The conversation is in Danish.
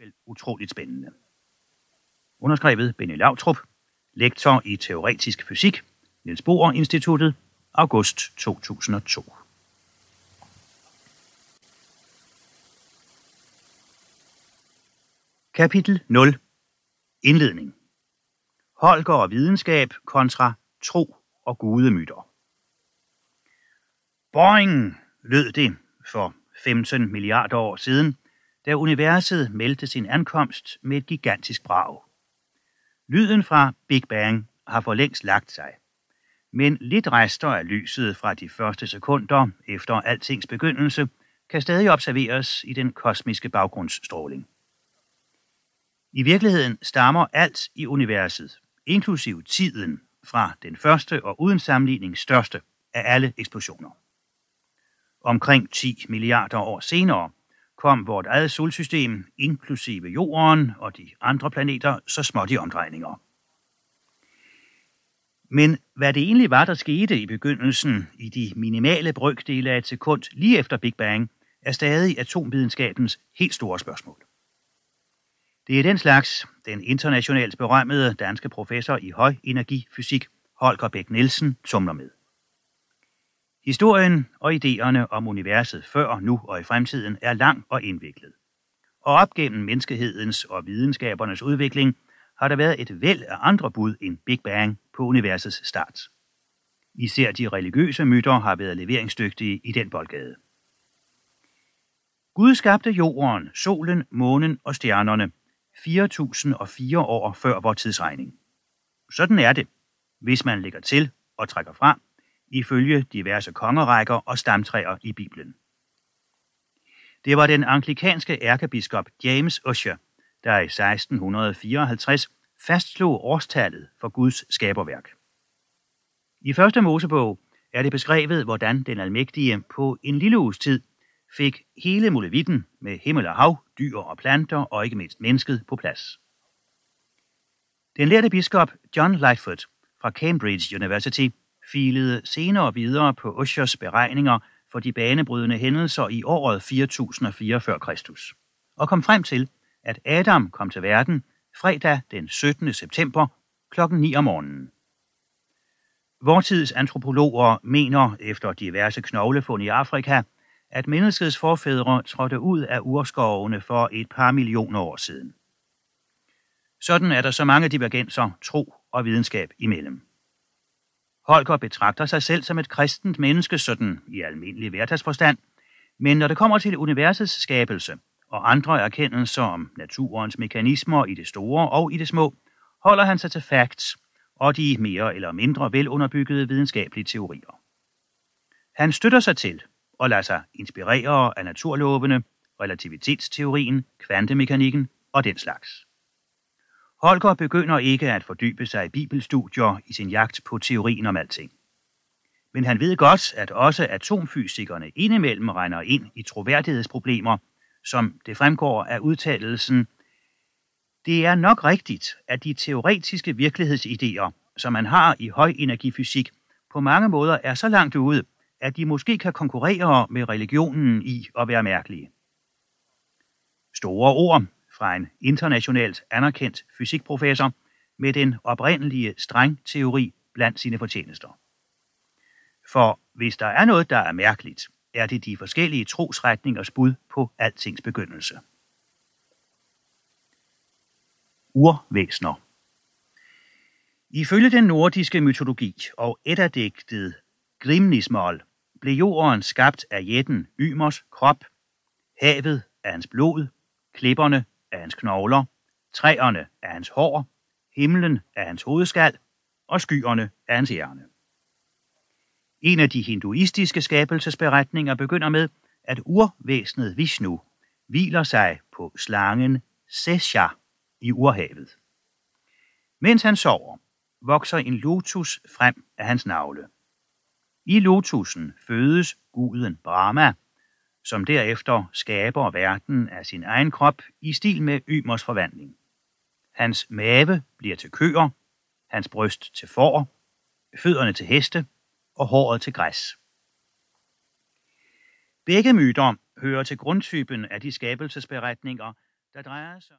Vel utroligt spændende. Underskrevet Benny Lautrup, lektor i teoretisk fysik, Niels Bohr Instituttet, august 2002. Kapitel 0. Indledning. Holger og videnskab kontra tro og gudemyter. Boing, lød det for 15 milliarder år siden, da universet meldte sin ankomst med et gigantisk brag. Lyden fra Big Bang har for længst lagt sig, men lidt rester af lyset fra de første sekunder efter altings begyndelse kan stadig observeres i den kosmiske baggrundsstråling. I virkeligheden stammer alt i universet, inklusiv tiden, fra den første og uden sammenligning største af alle eksplosioner. Omkring 10 milliarder år senere kom vort eget solsystem, inklusive Jorden og de andre planeter, så småt i omdrejninger. Men hvad det egentlig var, der skete i begyndelsen i de minimale brøkdele af et sekund lige efter Big Bang, er stadig atomvidenskabens helt store spørgsmål. Det er den slags, den internationalt berømmede danske professor i højenergifysik, Holger Bæk Nielsen, tumler med. Historien og idéerne om universet før, nu og i fremtiden er lang og indviklet. Og op gennem menneskehedens og videnskabernes udvikling har der været et væld af andre bud end Big Bang på universets start. Især de religiøse myter har været leveringsdygtige i den boldgade. Gud skabte jorden, solen, månen og stjernerne 4004 år før vores tidsregning. Sådan er det, hvis man lægger til og trækker fra, ifølge diverse kongerækker og stamtræer i Bibelen. Det var den anglikanske ærkebiskop James Usher, der i 1654 fastslog årstallet for Guds skaberværk. I første Mosebog er det beskrevet, hvordan den almægtige på en lille uges tid fik hele mulevitten med himmel og hav, dyr og planter og ikke mindst mennesket på plads. Den lærte biskop John Lightfoot fra Cambridge University filede senere videre på Ushers beregninger for de banebrydende hændelser i året 4004 f.Kr. og kom frem til, at Adam kom til verden fredag den 17. september kl. 9 om morgenen. Vortids antropologer mener efter diverse knoglefund i Afrika, at menneskets forfædre trådte ud af urskovene for et par millioner år siden. Sådan er der så mange divergenser, tro og videnskab imellem. Holger betragter sig selv som et kristent menneske, sådan i almindelig hverdagsforstand, men når det kommer til universets skabelse og andre erkendelser om naturens mekanismer i det store og i det små, holder han sig til facts og de mere eller mindre velunderbyggede videnskabelige teorier. Han støtter sig til og lader sig inspirere af naturlovene, relativitetsteorien, kvantemekanikken og den slags. Holger begynder ikke at fordybe sig i bibelstudier i sin jagt på teorien om alting. Men han ved godt, at også atomfysikerne indimellem regner ind i troværdighedsproblemer, som det fremgår af udtalelsen, det er nok rigtigt, at de teoretiske virkelighedsidéer, som man har i højenergifysik, på mange måder er så langt ude, at de måske kan konkurrere med religionen i at være mærkelige. Store ord fra en internationalt anerkendt fysikprofessor med den oprindelige strengteori blandt sine fortjenester. For hvis der er noget, der er mærkeligt, er det de forskellige trosretningers bud på altings begyndelse. Urvæsner Ifølge den nordiske mytologi og eddadigtet Grimnismål blev jorden skabt af jætten Ymers krop, havet af hans blod, klipperne af hans knogler, træerne af hans hår, himlen af hans hovedskal og skyerne af hans hjerne. En af de hinduistiske skabelsesberetninger begynder med, at urvæsenet Vishnu hviler sig på slangen Sesha i urhavet. Mens han sover, vokser en lotus frem af hans navle. I lotusen fødes guden Brahma, som derefter skaber verden af sin egen krop i stil med Ymers forvandling. Hans mave bliver til køer, hans bryst til får, fødderne til heste og håret til græs. Begge myter hører til grundtypen af de skabelsesberetninger, der drejer sig